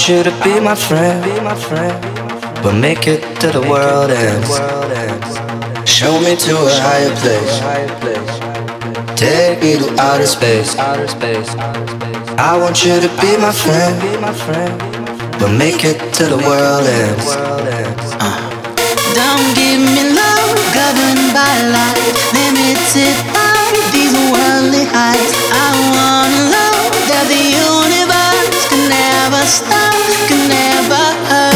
want you to be my friend. But make it to the world ends. Show me to a higher place. Take me to outer space. I want you to be my friend. But make it to the world ends. Uh. Don't give me love governed by light, limited by these worldly heights. I want love that the universe stop, can never hurt.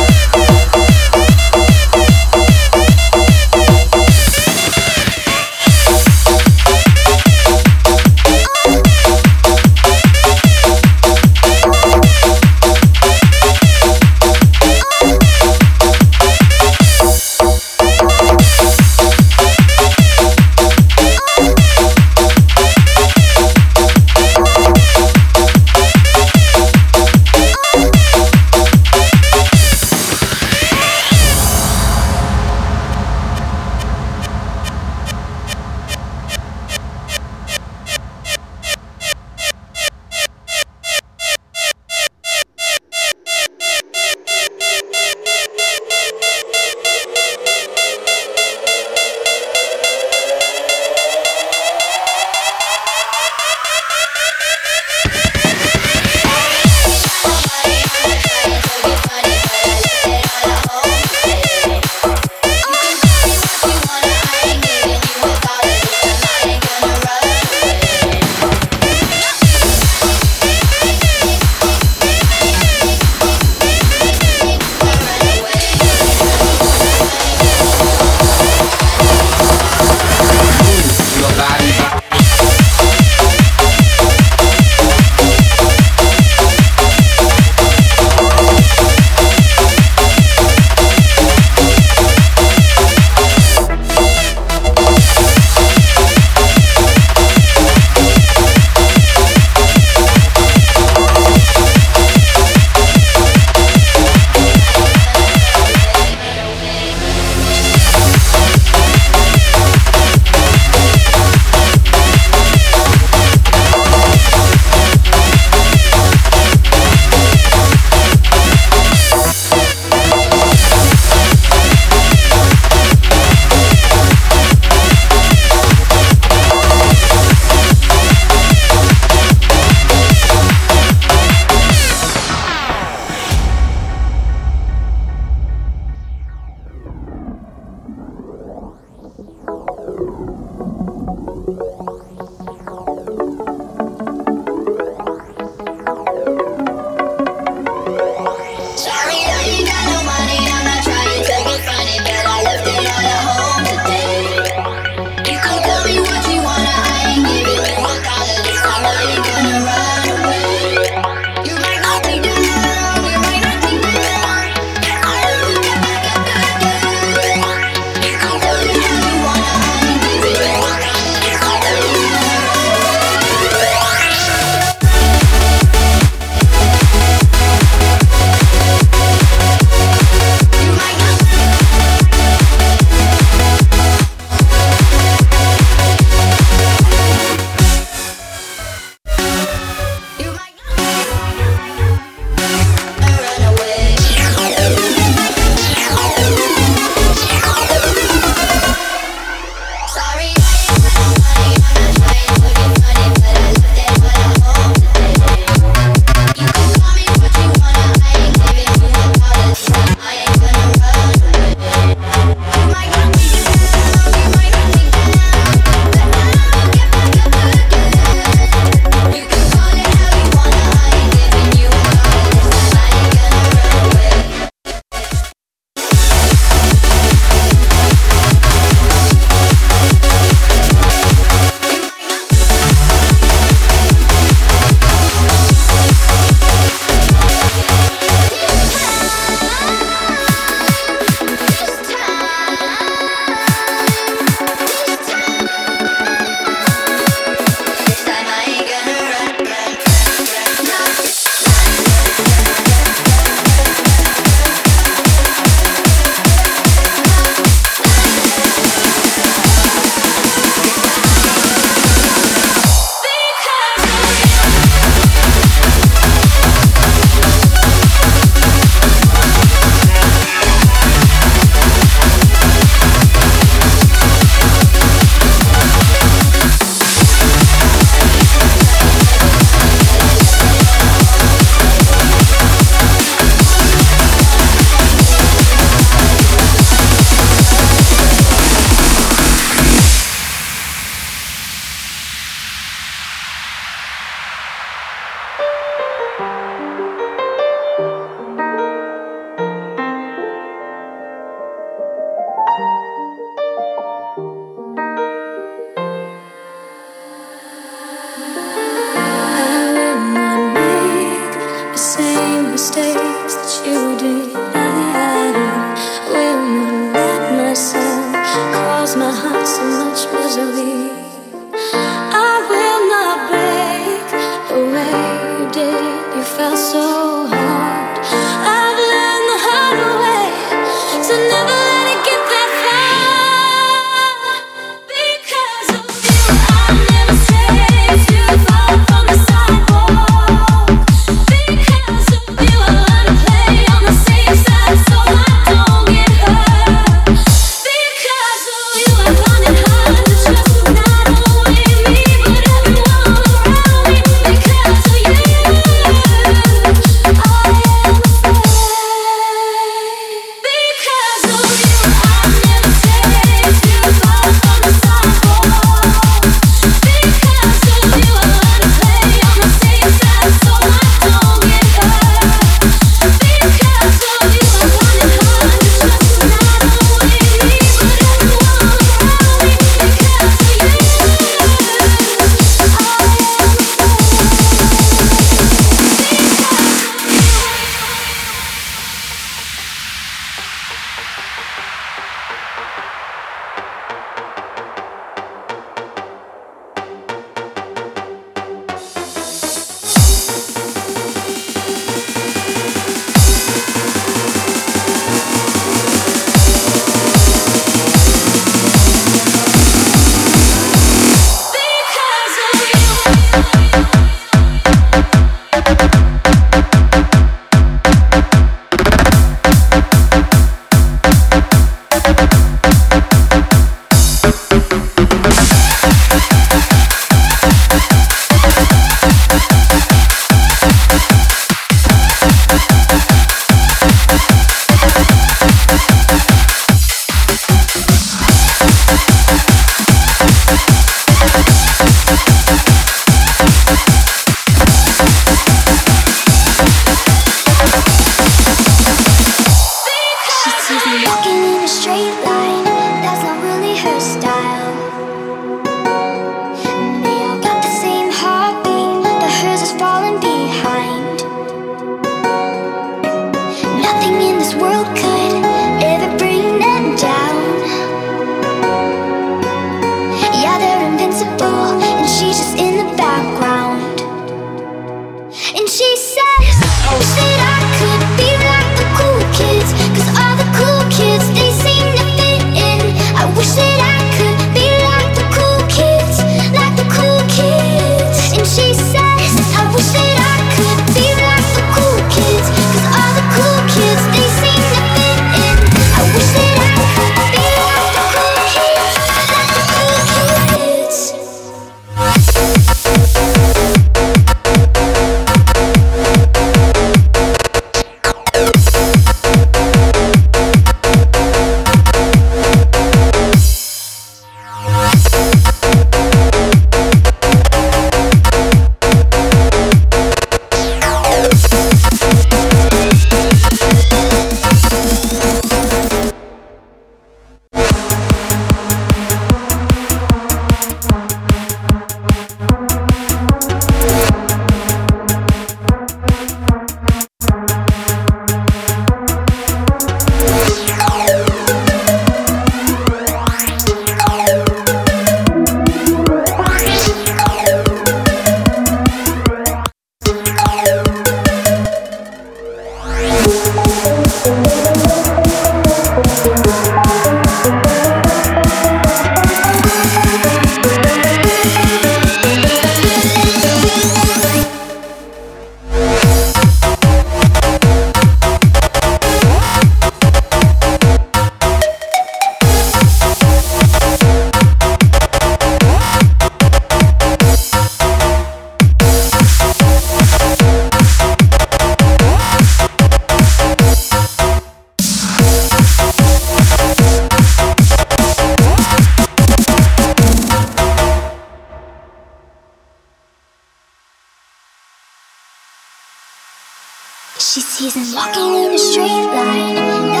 Him walking in a straight line.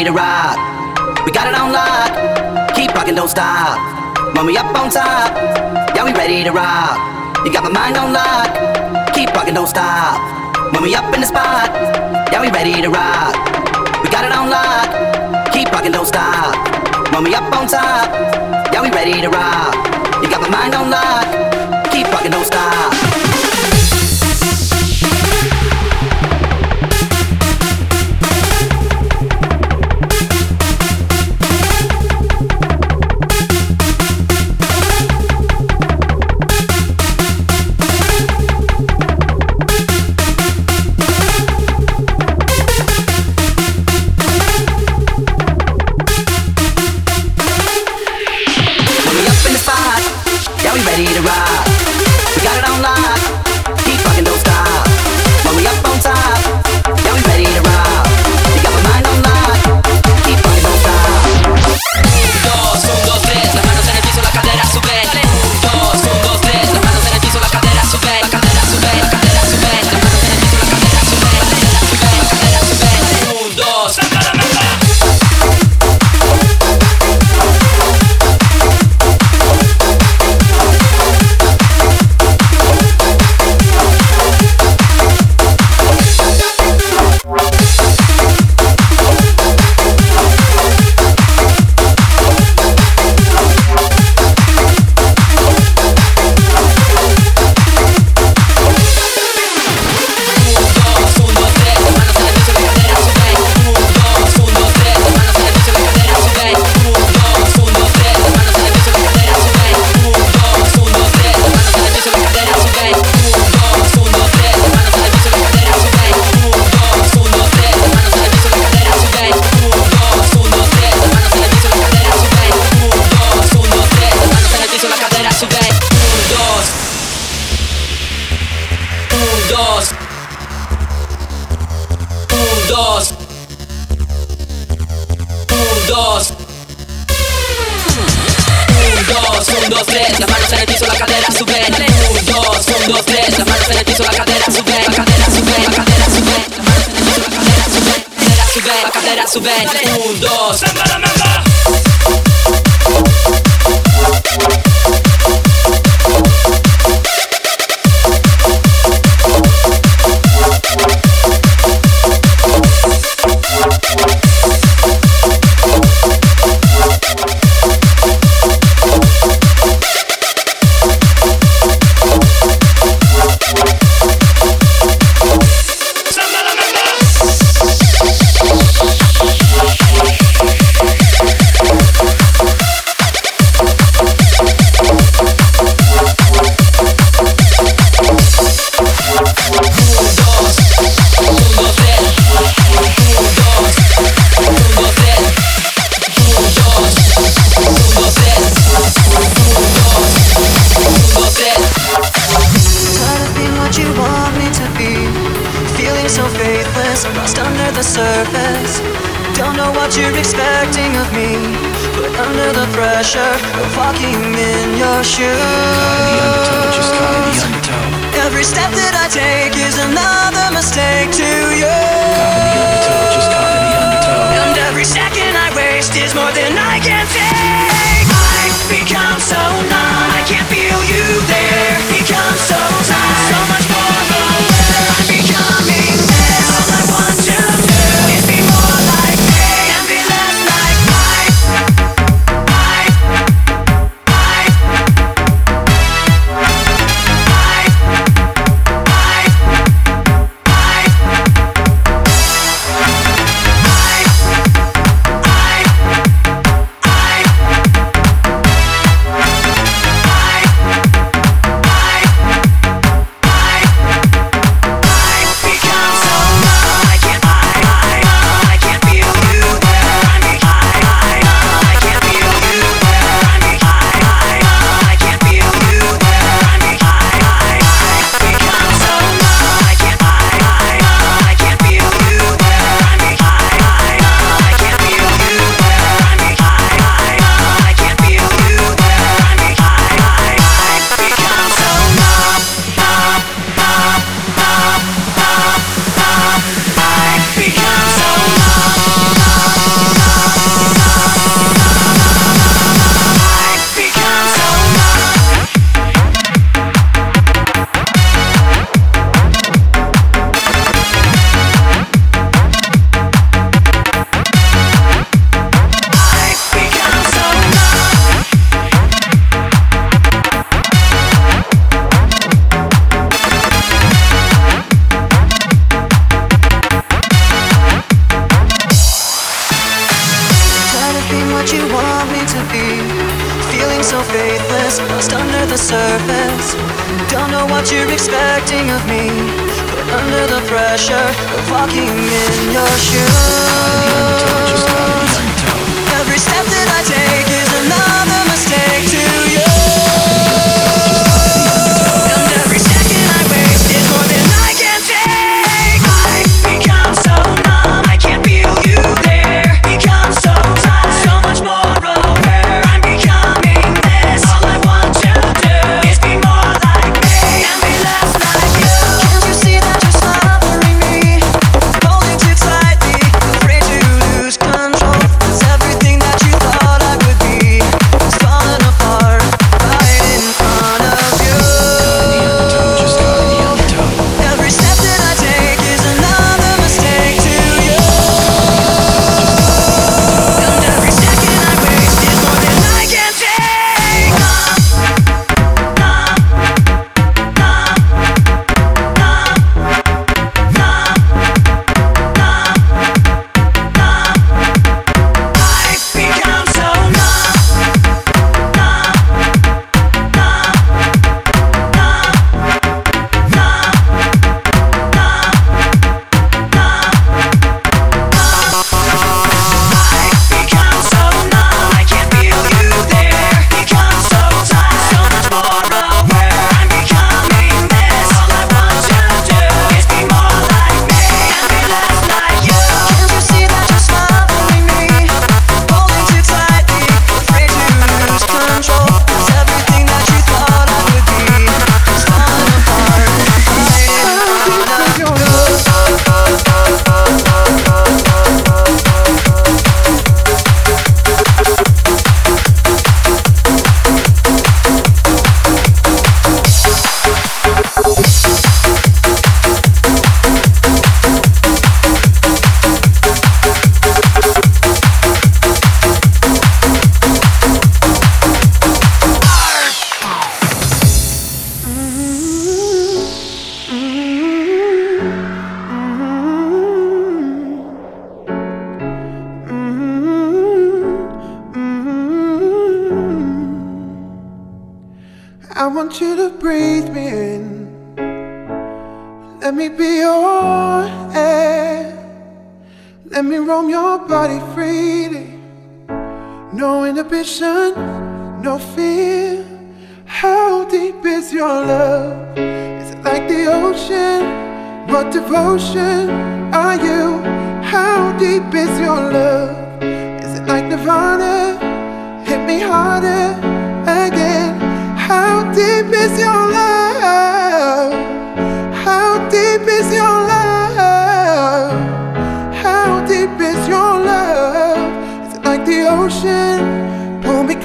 Ready to rock. We got it on lock. Keep rocking, don't stop. When we up on top, yeah, we ready to rock. You got my mind on lock, keep rocking, don't stop. When we up in the spot, yeah, we ready to rock. We got it on lock, keep rocking, don't stop. When we up on top, yeah, we ready to rock. You got my mind on lock, keep rocking, don't stop.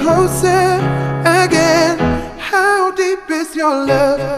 Closer again. How deep is your love?